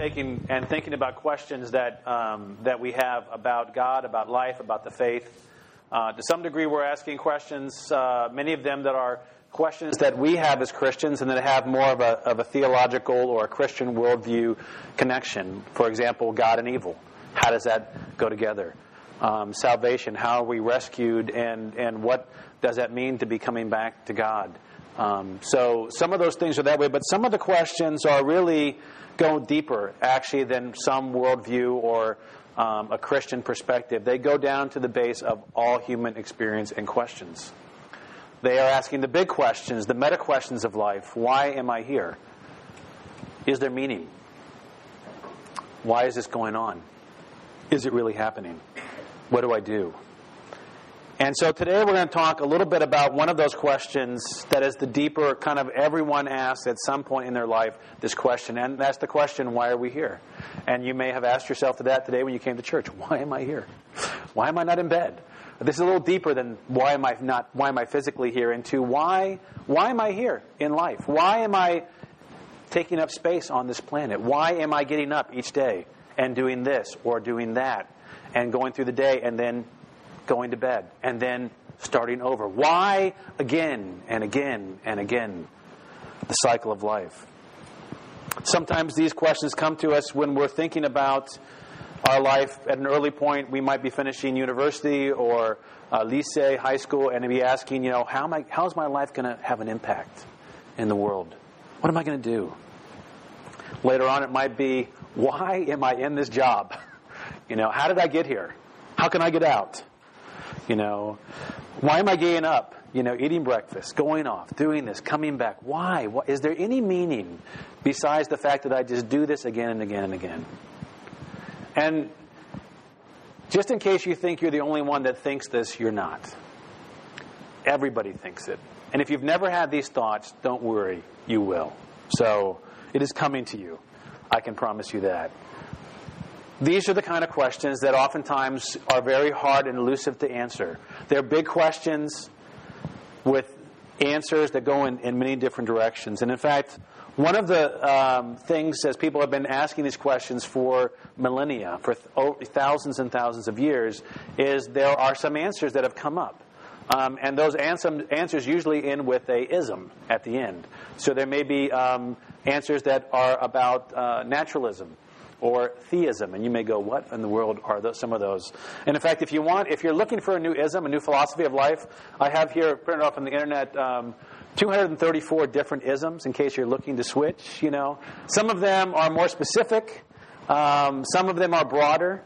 taking and thinking about questions that um, that we have about God, about life, about the faith. Uh, to some degree, we're asking questions, uh, many of them that are questions that we have as Christians and that have more of a, of a theological or a Christian worldview connection. For example, God and evil. How does that go together? Um, salvation, how are we rescued, and, and what does that mean to be coming back to God? Um, so some of those things are that way, but some of the questions are really go deeper, actually, than some worldview or um, a Christian perspective. They go down to the base of all human experience and questions. They are asking the big questions, the meta questions of life. Why am I here? Is there meaning? Why is this going on? Is it really happening? What do I do? And so today we're going to talk a little bit about one of those questions that is the deeper kind of everyone asks at some point in their life this question. And that's the question, why are we here? And you may have asked yourself that today when you came to church. Why am I here? Why am I not in bed? This is a little deeper than why am I not why am I physically here into why why am I here in life? Why am I taking up space on this planet? Why am I getting up each day and doing this or doing that and going through the day and then going to bed, and then starting over. Why again and again and again? The cycle of life. Sometimes these questions come to us when we're thinking about our life at an early point. We might be finishing university or uh, lycée, high school, and be asking, you know, how am I, how is my life going to have an impact in the world? What am I going to do? Later on, it might be, why am I in this job? You know, how did I get here? How can I get out? You know, why am I getting up? You know, eating breakfast, going off, doing this, coming back. Why? Is there any meaning besides the fact that I just do this again and again and again? And just in case you think you're the only one that thinks this, you're not. Everybody thinks it. And if you've never had these thoughts, don't worry, you will. So it is coming to you. I can promise you that. These are the kind of questions that oftentimes are very hard and elusive to answer. They're big questions with answers that go in, in many different directions. And in fact, one of the um, things, as people have been asking these questions for millennia, for th- oh, thousands and thousands of years, is there are some answers that have come up. Um, and those answers usually end with a ism at the end. So there may be um, answers that are about uh, naturalism or theism. And you may go, what in the world are those, some of those? And in fact, if you want, if you're looking for a new ism, a new philosophy of life, I have here printed off on the internet um, 234 different isms in case you're looking to switch. You know, some of them are more specific. Um, some of them are broader.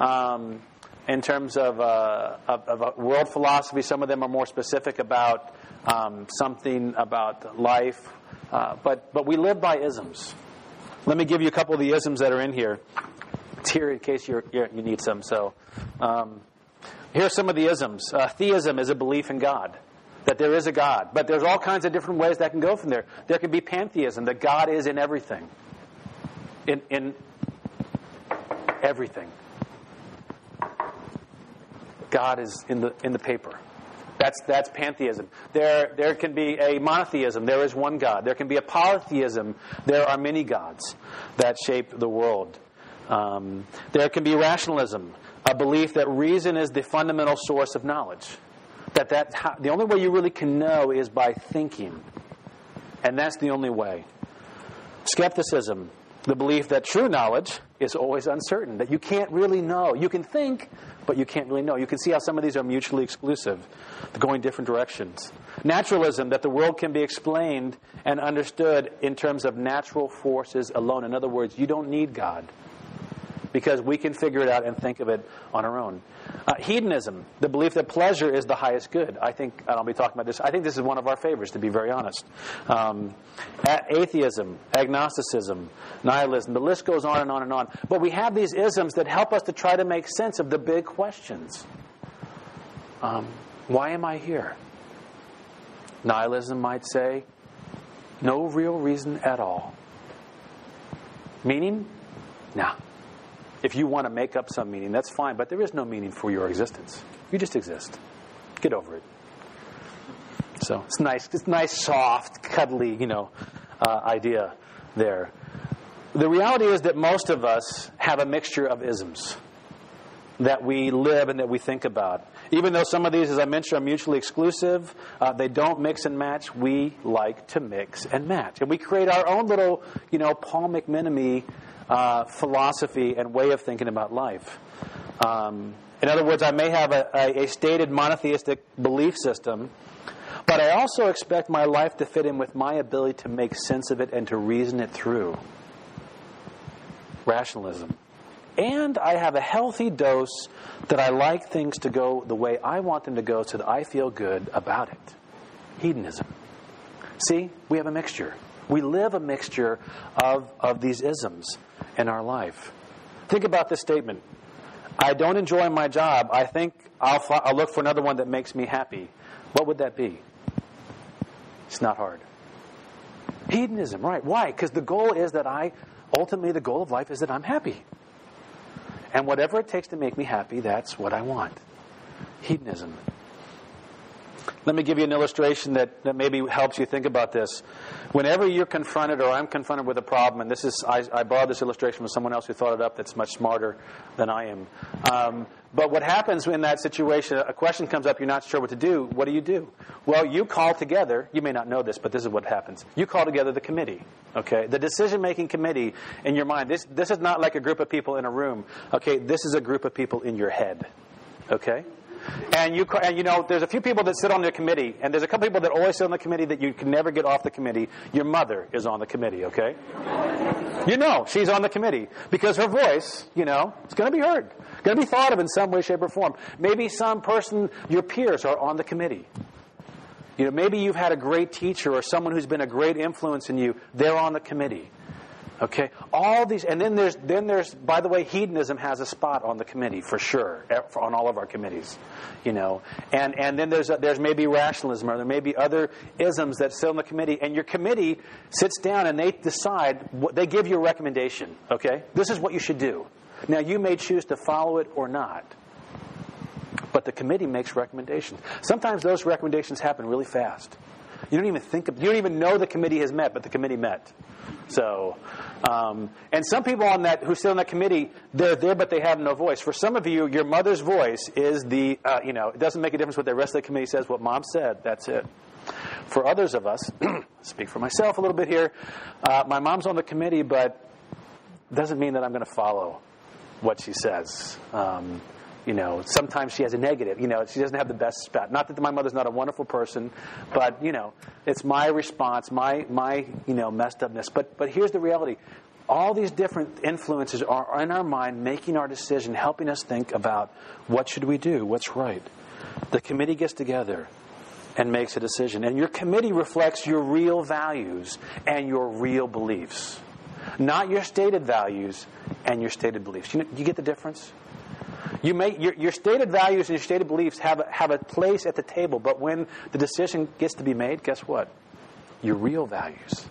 Um, in terms of, uh, of, of world philosophy, some of them are more specific about um, something about life. Uh, but, but we live by isms. Let me give you a couple of the isms that are in here. It's here in case you're, you need some. So, um, here are some of the isms. Uh, theism is a belief in God, that there is a God. But there's all kinds of different ways that can go from there. There can be pantheism, that God is in everything. In, in everything. God is in the, in the paper. That's, that's pantheism. There, there can be a monotheism. There is one God. There can be a polytheism. There are many gods that shape the world. Um, there can be rationalism, a belief that reason is the fundamental source of knowledge. That, that the only way you really can know is by thinking. And that's the only way. Skepticism, the belief that true knowledge is always uncertain, that you can't really know. You can think, but you can't really know. You can see how some of these are mutually exclusive, going different directions. Naturalism, that the world can be explained and understood in terms of natural forces alone. In other words, you don't need God because we can figure it out and think of it on our own. Uh, hedonism, the belief that pleasure is the highest good. I think, I'll be talking about this, I think this is one of our favorites, to be very honest. Um, atheism, agnosticism, nihilism, the list goes on and on and on. But we have these isms that help us to try to make sense of the big questions. Um, why am I here? Nihilism might say, no real reason at all. Meaning? Nah. If you want to make up some meaning, that's fine, but there is no meaning for your existence. You just exist. Get over it. So it's nice, it's nice, soft, cuddly, you know, uh, idea there. The reality is that most of us have a mixture of isms that we live and that we think about. Even though some of these, as I mentioned, are mutually exclusive, uh, they don't mix and match. We like to mix and match, and we create our own little, you know, Paul McMinimy uh, philosophy and way of thinking about life. Um, in other words, I may have a, a, a stated monotheistic belief system, but I also expect my life to fit in with my ability to make sense of it and to reason it through. Rationalism. And I have a healthy dose that I like things to go the way I want them to go so that I feel good about it. Hedonism. See, we have a mixture. We live a mixture of, of these isms in our life. Think about this statement I don't enjoy my job. I think I'll, I'll look for another one that makes me happy. What would that be? It's not hard. Hedonism, right. Why? Because the goal is that I, ultimately, the goal of life is that I'm happy. And whatever it takes to make me happy, that's what I want. Hedonism. Let me give you an illustration that, that maybe helps you think about this. Whenever you're confronted or I'm confronted with a problem, and this is, I, I borrowed this illustration from someone else who thought it up that's much smarter than I am. Um, but what happens in that situation, a question comes up, you're not sure what to do. What do you do? Well, you call together, you may not know this, but this is what happens. You call together the committee, okay? The decision making committee in your mind. This, this is not like a group of people in a room, okay? This is a group of people in your head, okay? And you, and you know, there's a few people that sit on the committee, and there's a couple people that always sit on the committee that you can never get off the committee. Your mother is on the committee, okay? You know she's on the committee because her voice, you know, is going to be heard, going to be thought of in some way, shape, or form. Maybe some person, your peers, are on the committee. You know, maybe you've had a great teacher or someone who's been a great influence in you. They're on the committee. Okay, all these, and then there's then there's by the way, hedonism has a spot on the committee for sure, eh, on all of our committees, you know, and and then there's a, there's maybe rationalism or there may be other isms that sit on the committee, and your committee sits down and they decide they give you a recommendation. Okay, this is what you should do. Now you may choose to follow it or not, but the committee makes recommendations. Sometimes those recommendations happen really fast. You don't even think of, you don't even know the committee has met, but the committee met. So, um, and some people on that who sit on that committee, they're there, but they have no voice. For some of you, your mother's voice is the, uh, you know, it doesn't make a difference what the rest of the committee says. What mom said, that's it. For others of us, speak for myself a little bit here. Uh, my mom's on the committee, but doesn't mean that I'm going to follow what she says. Um, you know, sometimes she has a negative. You know, she doesn't have the best spat. Not that my mother's not a wonderful person, but you know, it's my response, my my you know messed upness. But but here's the reality: all these different influences are in our mind, making our decision, helping us think about what should we do, what's right. The committee gets together and makes a decision, and your committee reflects your real values and your real beliefs, not your stated values and your stated beliefs. You, know, you get the difference? You may, your, your stated values and your stated beliefs have a, have a place at the table, but when the decision gets to be made, guess what? Your real values,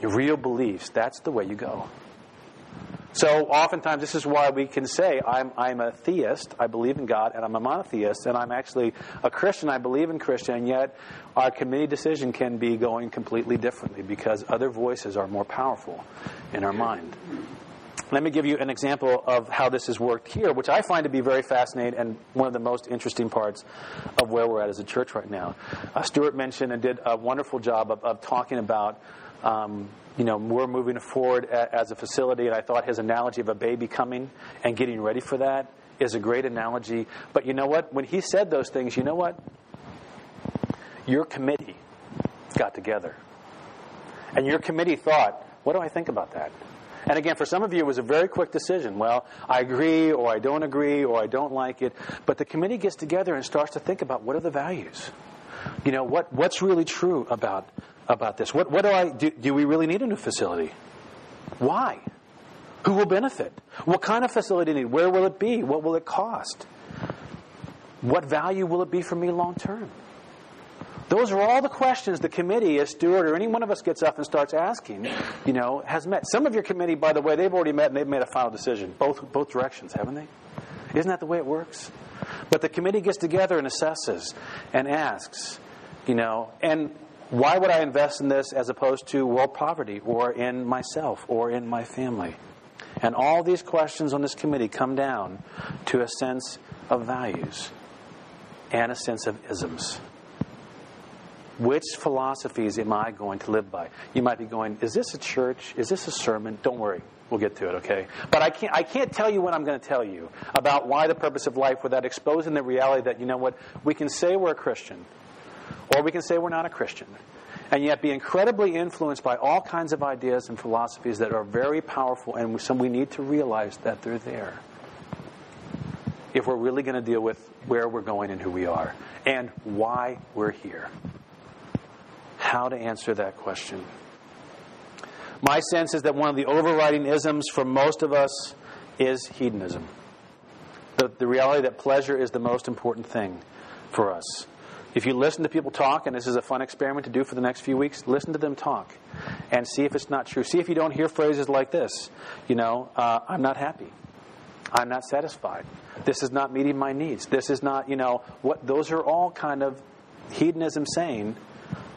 your real beliefs, that's the way you go. So oftentimes, this is why we can say, I'm, I'm a theist, I believe in God, and I'm a monotheist, and I'm actually a Christian, I believe in Christian, and yet our committee decision can be going completely differently because other voices are more powerful in our mind. Let me give you an example of how this has worked here, which I find to be very fascinating and one of the most interesting parts of where we're at as a church right now. Uh, Stuart mentioned and did a wonderful job of, of talking about. Um, you know, we're moving forward a, as a facility, and I thought his analogy of a baby coming and getting ready for that is a great analogy. But you know what? When he said those things, you know what? Your committee got together. And your committee thought, what do I think about that? And again, for some of you, it was a very quick decision. Well, I agree, or I don't agree, or I don't like it. But the committee gets together and starts to think about what are the values? You know, what, what's really true about, about this? What, what do I, do, do we really need a new facility? Why? Who will benefit? What kind of facility need? Where will it be? What will it cost? What value will it be for me long term? Those are all the questions the committee, as Stuart, or any one of us gets up and starts asking, you know, has met. Some of your committee, by the way, they've already met and they've made a final decision, both, both directions, haven't they? Isn't that the way it works? But the committee gets together and assesses and asks, you know, and Why would I invest in this as opposed to world poverty or in myself or in my family? And all these questions on this committee come down to a sense of values and a sense of isms. Which philosophies am I going to live by? You might be going, is this a church? Is this a sermon? Don't worry. We'll get to it, okay? But I can't, I can't tell you what I'm going to tell you about why the purpose of life without exposing the reality that, you know what, we can say we're a Christian, or we can say we're not a Christian, and yet be incredibly influenced by all kinds of ideas and philosophies that are very powerful, and some we need to realize that they're there if we're really going to deal with where we're going and who we are, and why we're here. How to answer that question. My sense is that one of the overriding isms for most of us is hedonism. The, the reality that pleasure is the most important thing for us. If you listen to people talk, and this is a fun experiment to do for the next few weeks, listen to them talk and see if it's not true. See if you don't hear phrases like this. You know, uh, I'm not happy. I'm not satisfied. This is not meeting my needs. This is not, you know, what those are all kind of hedonism saying,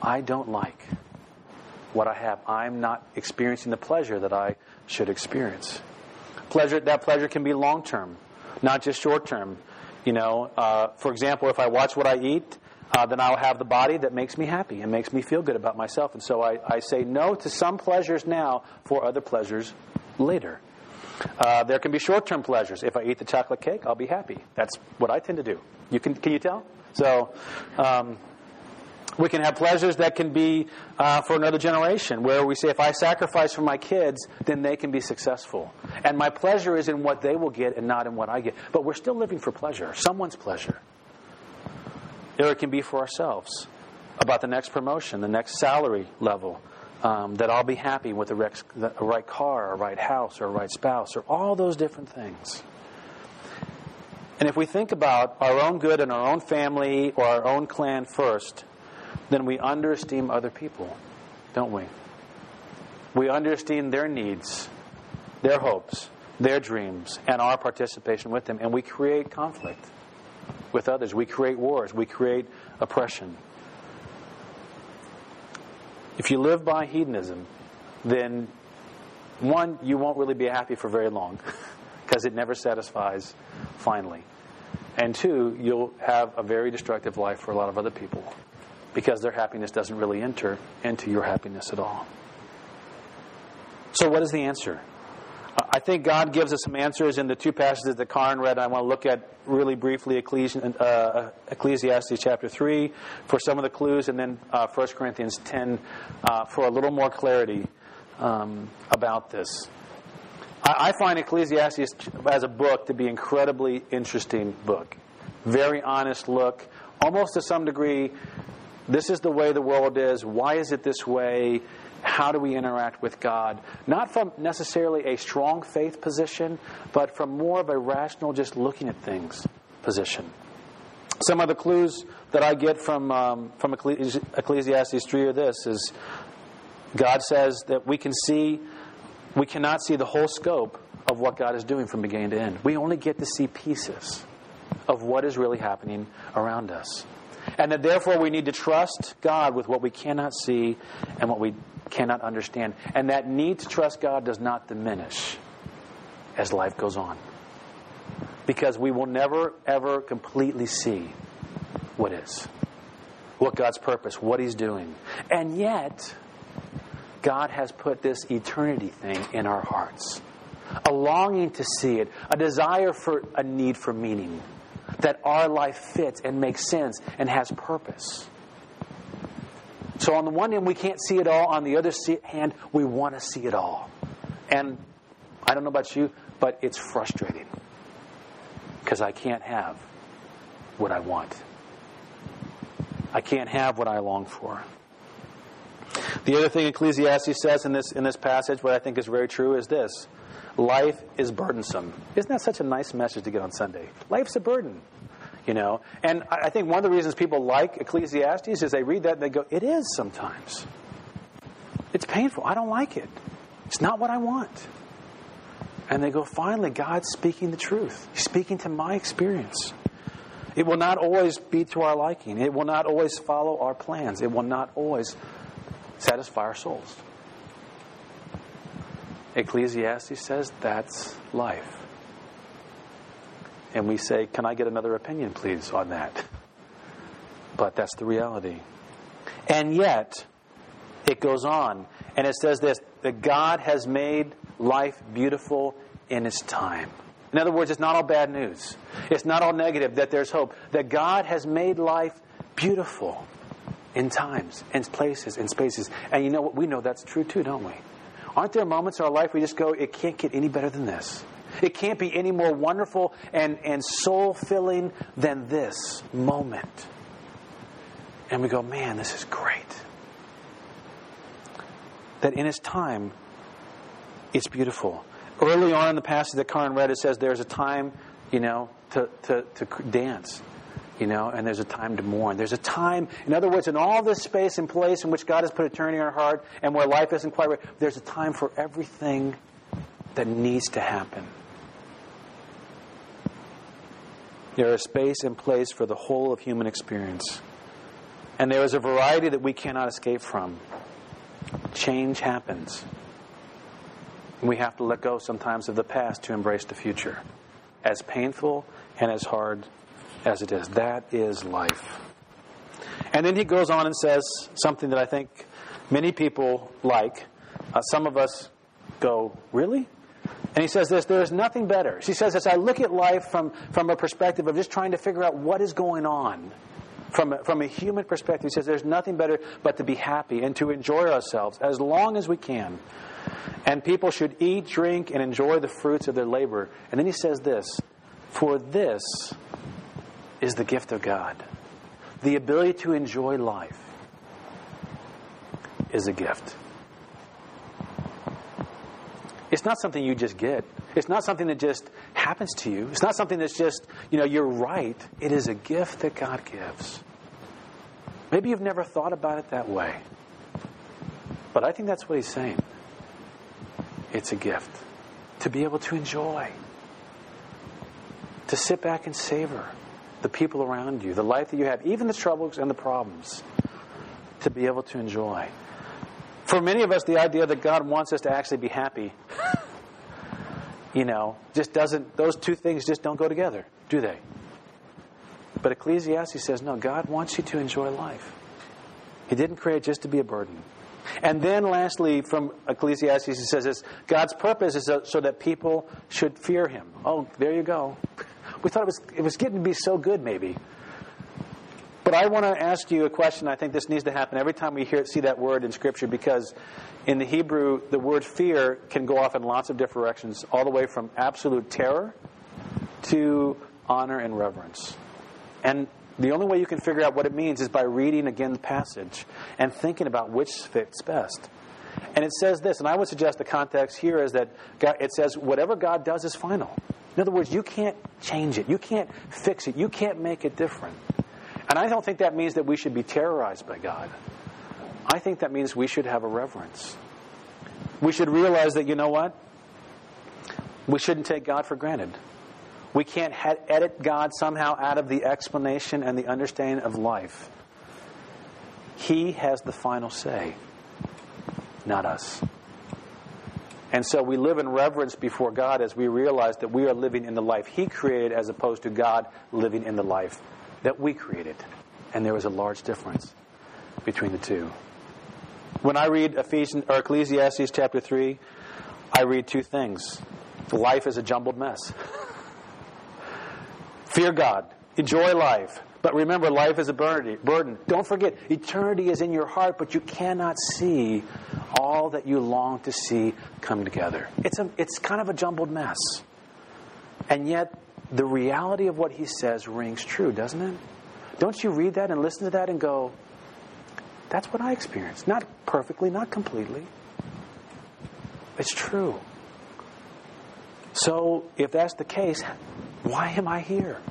I don't like what I have. I'm not experiencing the pleasure that I should experience. Pleasure that pleasure can be long term, not just short term. You know, uh, for example, if I watch what I eat, uh, then I'll have the body that makes me happy and makes me feel good about myself. And so I, I say no to some pleasures now for other pleasures later. Uh, there can be short term pleasures. If I eat the chocolate cake, I'll be happy. That's what I tend to do. You can, can you tell? So, um, we can have pleasures that can be uh, for another generation, where we say, if I sacrifice for my kids, then they can be successful. And my pleasure is in what they will get and not in what I get. But we're still living for pleasure, someone's pleasure. Or it can be for ourselves about the next promotion, the next salary level, um, that I'll be happy with the, the right car, a right house, or right spouse, or all those different things. And if we think about our own good and our own family or our own clan first, then we underesteem other people, don't we? We underesteem their needs, their hopes, their dreams, and our participation with them, and we create conflict with others. We create wars, we create oppression. If you live by hedonism, then one, you won't really be happy for very long because it never satisfies finally. And two, you'll have a very destructive life for a lot of other people because their happiness doesn't really enter into your happiness at all. So, what is the answer? I think God gives us some answers in the two passages that Karin read. I want to look at really briefly uh, Ecclesiastes chapter 3 for some of the clues, and then uh, 1 Corinthians 10 uh, for a little more clarity um, about this. I, I find Ecclesiastes as a book to be incredibly interesting book. Very honest look, almost to some degree this is the way the world is. Why is it this way? How do we interact with God? Not from necessarily a strong faith position, but from more of a rational, just looking at things position. Some of the clues that I get from, um, from Ecclesiastes 3 are this is God says that we can see, we cannot see the whole scope of what God is doing from beginning to end. We only get to see pieces of what is really happening around us. And that therefore we need to trust God with what we cannot see and what we cannot understand. And that need to trust God does not diminish as life goes on. Because we will never, ever completely see what is, what God's purpose, what He's doing. And yet, God has put this eternity thing in our hearts a longing to see it, a desire for a need for meaning that our life fits and makes sense and has purpose. So, on the one hand, we can't see it all. On the other hand, we want to see it all. And I don't know about you, but it's frustrating because I can't have what I want. I can't have what I long for. The other thing Ecclesiastes says in this, in this passage, what I think is very true, is this life is burdensome. Isn't that such a nice message to get on Sunday? Life's a burden, you know. And I think one of the reasons people like Ecclesiastes is they read that and they go, it is sometimes. It's painful. I don't like it. It's not what I want. And they go, finally, God's speaking the truth. He's speaking to my experience. It will not always be to our liking. It will not always follow our plans. It will not always satisfy our souls. Ecclesiastes says that's life. And we say, Can I get another opinion, please, on that? But that's the reality. And yet, it goes on, and it says this that God has made life beautiful in His time. In other words, it's not all bad news. It's not all negative, that there's hope. That God has made life beautiful in times, in places, in spaces. And you know what? We know that's true too, don't we? Aren't there moments in our life we just go, it can't get any better than this? It can't be any more wonderful and, and soul filling than this moment. And we go, man, this is great. That in His time, it's beautiful. Early on in the passage that Karin read, it says there's a time, you know, to, to, to dance you know, and there's a time to mourn. There's a time, in other words, in all this space and place in which God has put eternity in our heart and where life isn't quite right, there's a time for everything that needs to happen. There is space and place for the whole of human experience. And there is a variety that we cannot escape from. Change happens. We have to let go sometimes of the past to embrace the future. As painful and as hard as it is. That is life. And then he goes on and says something that I think many people like. Uh, some of us go, Really? And he says this there is nothing better. She says as I look at life from, from a perspective of just trying to figure out what is going on, from a, from a human perspective, he says there's nothing better but to be happy and to enjoy ourselves as long as we can. And people should eat, drink, and enjoy the fruits of their labor. And then he says this For this is the gift of God. The ability to enjoy life is a gift. It's not something you just get. It's not something that just happens to you. It's not something that's just, you know, you're right. It is a gift that God gives. Maybe you've never thought about it that way. But I think that's what he's saying. It's a gift to be able to enjoy, to sit back and savor the people around you, the life that you have, even the troubles and the problems, to be able to enjoy. For many of us, the idea that God wants us to actually be happy, you know, just doesn't, those two things just don't go together, do they? But Ecclesiastes says, no, God wants you to enjoy life. He didn't create just to be a burden. And then, lastly, from Ecclesiastes, he says this God's purpose is so that people should fear him. Oh, there you go. We thought it was, it was getting to be so good, maybe. But I want to ask you a question. I think this needs to happen every time we hear see that word in Scripture because in the Hebrew, the word fear can go off in lots of different directions, all the way from absolute terror to honor and reverence. And the only way you can figure out what it means is by reading again the passage and thinking about which fits best. And it says this, and I would suggest the context here is that God, it says, whatever God does is final. In other words, you can't change it, you can't fix it, you can't make it different. And I don't think that means that we should be terrorized by God. I think that means we should have a reverence. We should realize that, you know what? We shouldn't take God for granted. We can't edit God somehow out of the explanation and the understanding of life. He has the final say, not us. And so we live in reverence before God as we realize that we are living in the life He created as opposed to God living in the life that we created. And there is a large difference between the two. When I read Ephesians or Ecclesiastes chapter 3, I read two things. Life is a jumbled mess. Fear God, enjoy life. But remember, life is a burden. Don't forget, eternity is in your heart, but you cannot see all that you long to see come together. It's, a, it's kind of a jumbled mess. And yet, the reality of what he says rings true, doesn't it? Don't you read that and listen to that and go, that's what I experienced. Not perfectly, not completely. It's true. So, if that's the case, why am I here?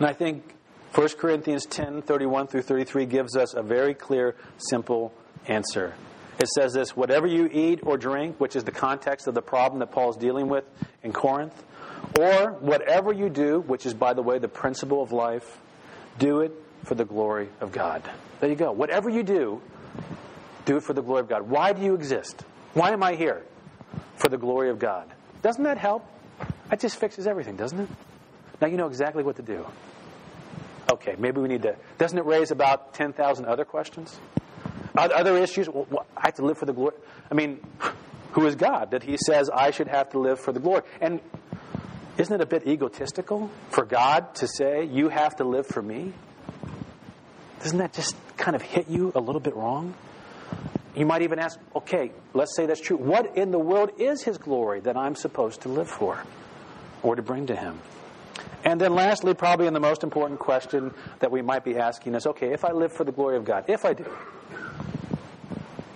And I think 1 Corinthians 10 31 through 33 gives us a very clear, simple answer. It says this whatever you eat or drink, which is the context of the problem that Paul is dealing with in Corinth, Or whatever you do, which is, by the way, the principle of life, do it for the glory of God. There you go. Whatever you do, do it for the glory of God. Why do you exist? Why am I here? For the glory of God. Doesn't that help? That just fixes everything, doesn't it? Now you know exactly what to do. Okay, maybe we need to. Doesn't it raise about 10,000 other questions? Other issues? Well, I have to live for the glory. I mean, who is God that He says I should have to live for the glory? And isn't it a bit egotistical for God to say, You have to live for me? Doesn't that just kind of hit you a little bit wrong? You might even ask, okay, let's say that's true. What in the world is His glory that I'm supposed to live for or to bring to Him? And then, lastly, probably in the most important question that we might be asking is okay, if I live for the glory of God, if I do,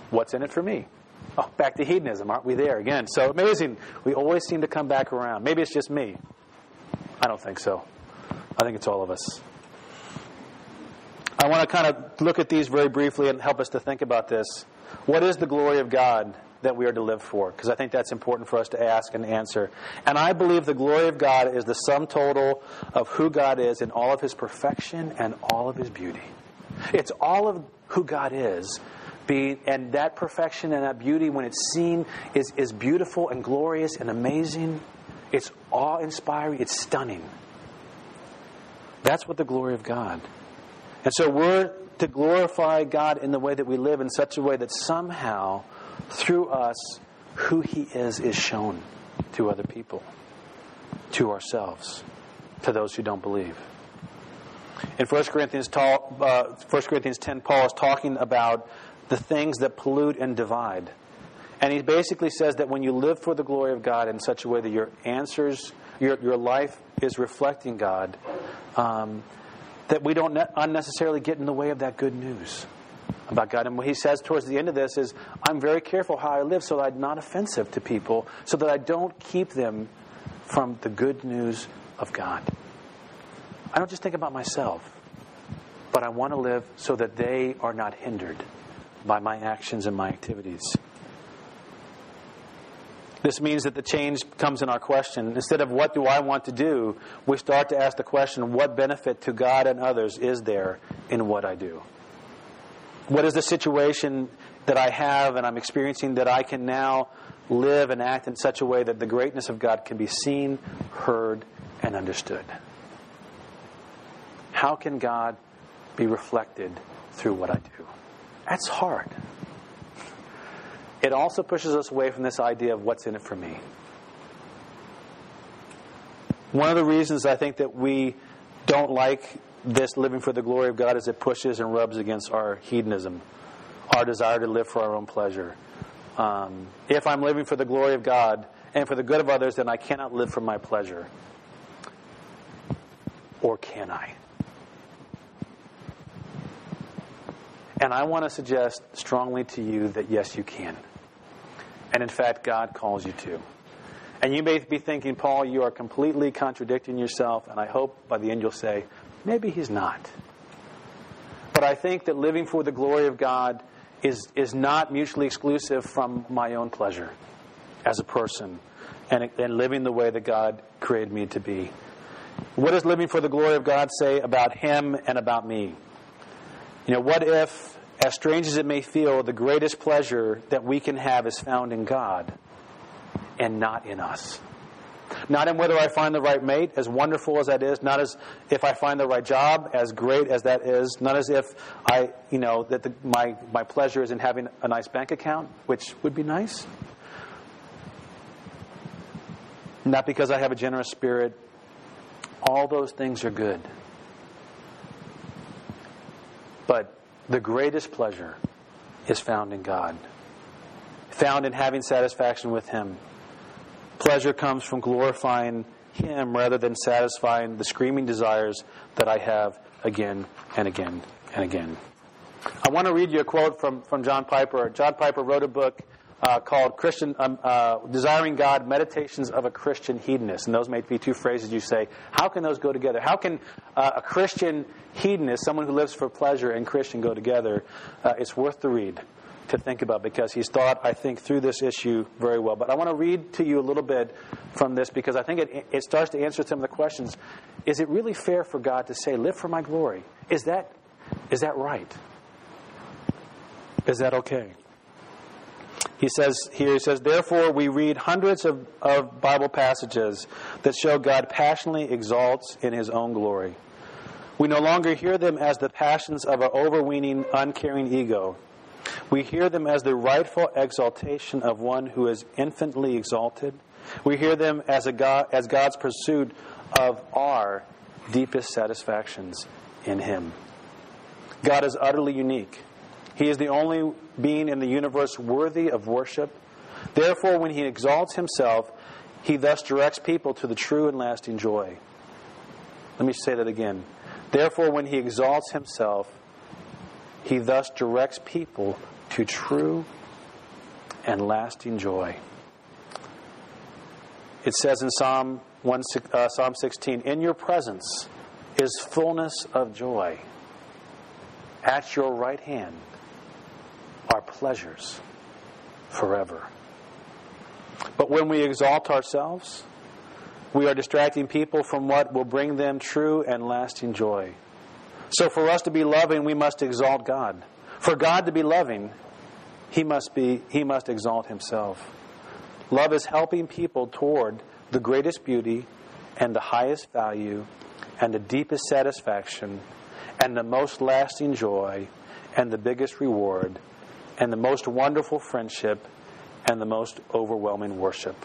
what's in it for me? Oh, back to hedonism, aren't we there again? So amazing. We always seem to come back around. Maybe it's just me. I don't think so. I think it's all of us. I want to kind of look at these very briefly and help us to think about this. What is the glory of God that we are to live for? Because I think that's important for us to ask and answer. And I believe the glory of God is the sum total of who God is in all of his perfection and all of his beauty. It's all of who God is be, and that perfection and that beauty, when it's seen, is, is beautiful and glorious and amazing. It's awe inspiring. It's stunning. That's what the glory of God. And so we're to glorify God in the way that we live in such a way that somehow, through us, who He is is shown to other people, to ourselves, to those who don't believe. In 1 Corinthians, uh, 1 Corinthians 10, Paul is talking about the things that pollute and divide. And he basically says that when you live for the glory of God in such a way that your answers, your, your life is reflecting God, um, that we don't ne- unnecessarily get in the way of that good news about God. And what he says towards the end of this is, I'm very careful how I live so that I'm not offensive to people, so that I don't keep them from the good news of God. I don't just think about myself, but I want to live so that they are not hindered by my actions and my activities. This means that the change comes in our question. Instead of what do I want to do, we start to ask the question what benefit to God and others is there in what I do? What is the situation that I have and I'm experiencing that I can now live and act in such a way that the greatness of God can be seen, heard, and understood? How can God be reflected through what I do? That's hard. It also pushes us away from this idea of what's in it for me. One of the reasons I think that we don't like this living for the glory of God as it pushes and rubs against our hedonism, our desire to live for our own pleasure. Um, if I'm living for the glory of God and for the good of others, then I cannot live for my pleasure. Or can I? And I want to suggest strongly to you that yes, you can. And in fact, God calls you to. And you may be thinking, Paul, you are completely contradicting yourself, and I hope by the end you'll say, maybe he's not. But I think that living for the glory of God is, is not mutually exclusive from my own pleasure as a person and, and living the way that God created me to be. What does living for the glory of God say about Him and about me? You know, what if, as strange as it may feel, the greatest pleasure that we can have is found in God and not in us? Not in whether I find the right mate, as wonderful as that is, not as if I find the right job, as great as that is, not as if I, you know, that the, my, my pleasure is in having a nice bank account, which would be nice. Not because I have a generous spirit. All those things are good. But the greatest pleasure is found in God, found in having satisfaction with Him. Pleasure comes from glorifying Him rather than satisfying the screaming desires that I have again and again and again. I want to read you a quote from, from John Piper. John Piper wrote a book uh, called Christian um, uh, Desiring God Meditations of a Christian Hedonist. And those may be two phrases you say. How can those go together? How can uh, a Christian hedonist, someone who lives for pleasure, and Christian go together? Uh, it's worth the read. To think about because he's thought, I think, through this issue very well. But I want to read to you a little bit from this because I think it, it starts to answer some of the questions. Is it really fair for God to say, Live for my glory? Is that, is that right? Is that okay? He says here, he says, Therefore, we read hundreds of, of Bible passages that show God passionately exalts in his own glory. We no longer hear them as the passions of an overweening, uncaring ego. We hear them as the rightful exaltation of one who is infinitely exalted. We hear them as, a God, as God's pursuit of our deepest satisfactions in Him. God is utterly unique. He is the only being in the universe worthy of worship. Therefore, when He exalts Himself, He thus directs people to the true and lasting joy. Let me say that again. Therefore, when He exalts Himself, He thus directs people to true and lasting joy. It says in Psalm, 1, uh, Psalm 16, In your presence is fullness of joy. At your right hand are pleasures forever. But when we exalt ourselves, we are distracting people from what will bring them true and lasting joy. So for us to be loving, we must exalt God. For God to be loving, he must be he must exalt himself. Love is helping people toward the greatest beauty and the highest value and the deepest satisfaction and the most lasting joy and the biggest reward and the most wonderful friendship and the most overwhelming worship.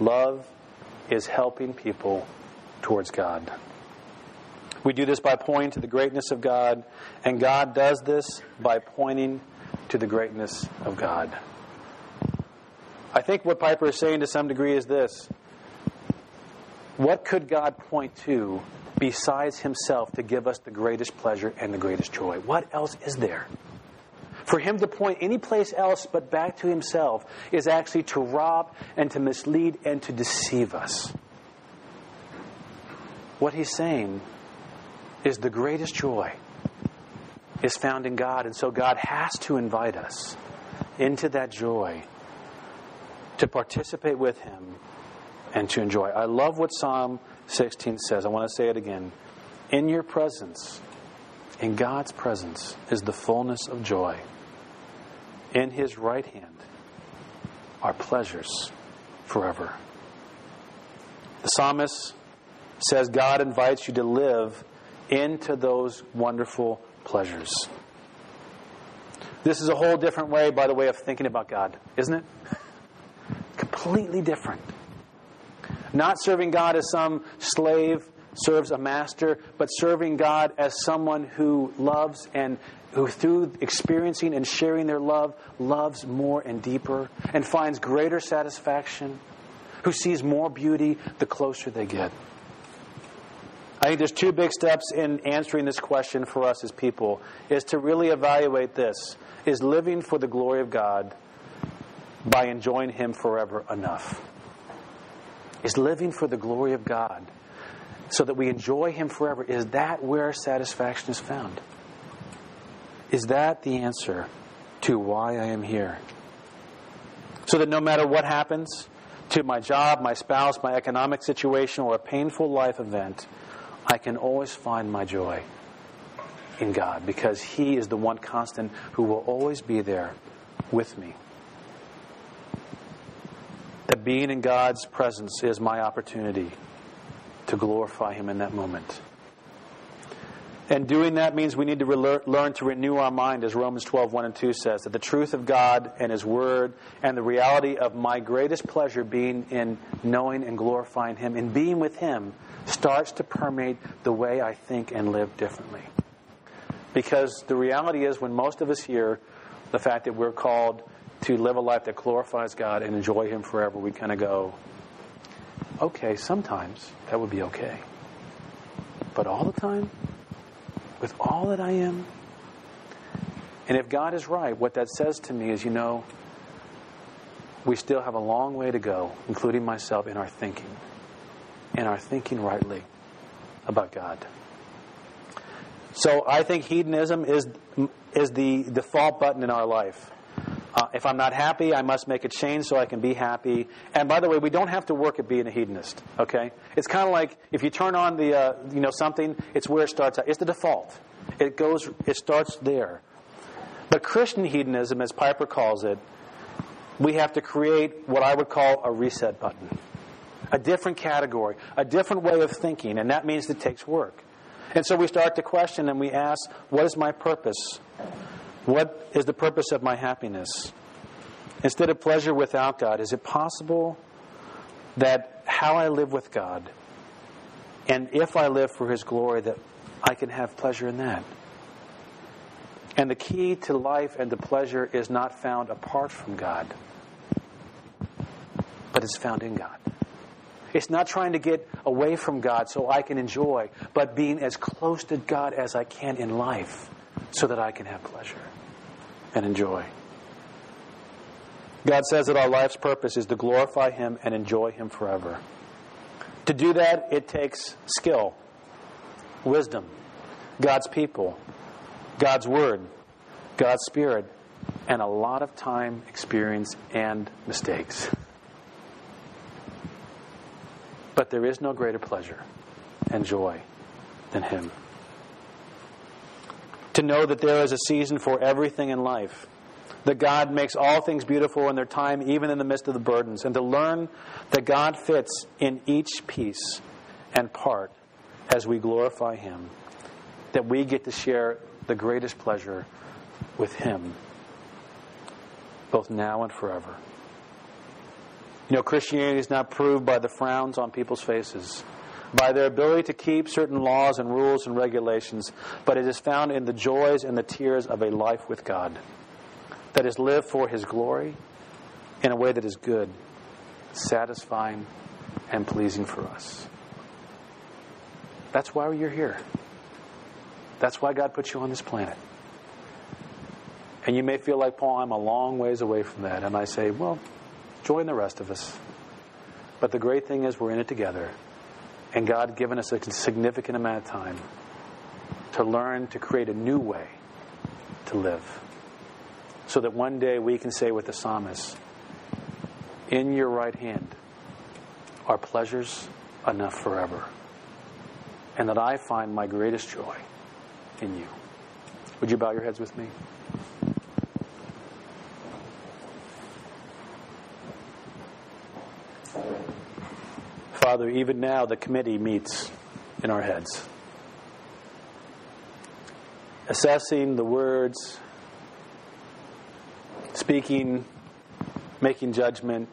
Love is helping people towards God. We do this by pointing to the greatness of God, and God does this by pointing to the greatness of God. I think what Piper is saying to some degree is this What could God point to besides Himself to give us the greatest pleasure and the greatest joy? What else is there? For him to point any place else but back to himself is actually to rob and to mislead and to deceive us. What he's saying is the greatest joy is found in God, and so God has to invite us into that joy to participate with him and to enjoy. I love what Psalm 16 says. I want to say it again. In your presence, in God's presence, is the fullness of joy in his right hand are pleasures forever. The psalmist says God invites you to live into those wonderful pleasures. This is a whole different way, by the way, of thinking about God, isn't it? Completely different. Not serving God as some slave serves a master, but serving God as someone who loves and who, through experiencing and sharing their love, loves more and deeper and finds greater satisfaction, who sees more beauty the closer they get. I think there's two big steps in answering this question for us as people is to really evaluate this. Is living for the glory of God by enjoying him forever enough? Is living for the glory of God so that we enjoy him forever is that where satisfaction is found? Is that the answer to why I am here? So that no matter what happens to my job, my spouse, my economic situation, or a painful life event, I can always find my joy in God because He is the one constant who will always be there with me. That being in God's presence is my opportunity to glorify Him in that moment. And doing that means we need to learn to renew our mind, as Romans 12, 1 and 2 says, that the truth of God and His Word and the reality of my greatest pleasure being in knowing and glorifying Him and being with Him starts to permeate the way I think and live differently. Because the reality is, when most of us hear the fact that we're called to live a life that glorifies God and enjoy Him forever, we kind of go, okay, sometimes that would be okay. But all the time? With all that I am? And if God is right, what that says to me is, you know, we still have a long way to go, including myself, in our thinking, in our thinking rightly about God. So I think hedonism is is the default button in our life. Uh, if I'm not happy, I must make a change so I can be happy. And by the way, we don't have to work at being a hedonist. Okay, it's kind of like if you turn on the uh, you know something, it's where it starts. Out. It's the default. It goes. It starts there. But Christian hedonism, as Piper calls it, we have to create what I would call a reset button, a different category, a different way of thinking, and that means it takes work. And so we start to question and we ask, what is my purpose? What is the purpose of my happiness? Instead of pleasure without God, is it possible that how I live with God, and if I live for His glory, that I can have pleasure in that? And the key to life and to pleasure is not found apart from God, but it's found in God. It's not trying to get away from God so I can enjoy, but being as close to God as I can in life so that I can have pleasure and enjoy. God says that our life's purpose is to glorify Him and enjoy Him forever. To do that, it takes skill, wisdom, God's people, God's Word, God's Spirit, and a lot of time, experience, and mistakes. But there is no greater pleasure and joy than Him. Know that there is a season for everything in life, that God makes all things beautiful in their time, even in the midst of the burdens, and to learn that God fits in each piece and part as we glorify Him, that we get to share the greatest pleasure with Him, both now and forever. You know, Christianity is not proved by the frowns on people's faces, by their ability to keep certain laws and rules and regulations, but it is found in the joys and the tears of a life with God that is lived for His glory in a way that is good, satisfying, and pleasing for us. That's why you're here. That's why God put you on this planet. And you may feel like, Paul, I'm a long ways away from that. And I say, well, join the rest of us. But the great thing is we're in it together. And God given us a significant amount of time to learn to create a new way to live. So that one day we can say with the psalmist, In your right hand are pleasures enough forever. And that I find my greatest joy in you. Would you bow your heads with me? Father, even now the committee meets in our heads, assessing the words, speaking, making judgment,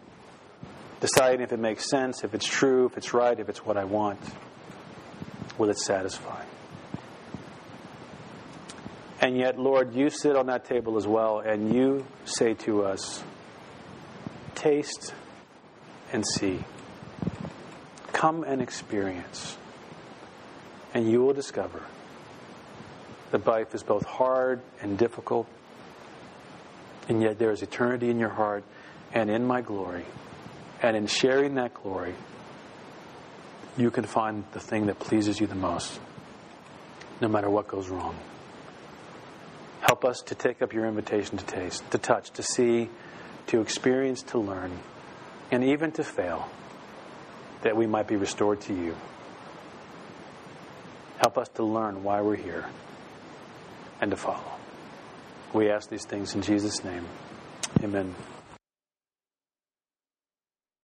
deciding if it makes sense, if it's true, if it's right, if it's what I want. Will it satisfy? And yet, Lord, you sit on that table as well, and you say to us, Taste and see. Come and experience. And you will discover that life is both hard and difficult, and yet there is eternity in your heart and in my glory. And in sharing that glory, you can find the thing that pleases you the most, no matter what goes wrong. Help us to take up your invitation to taste, to touch, to see, to experience, to learn, and even to fail that we might be restored to you. Help us to learn why we're here and to follow. We ask these things in Jesus' name. Amen.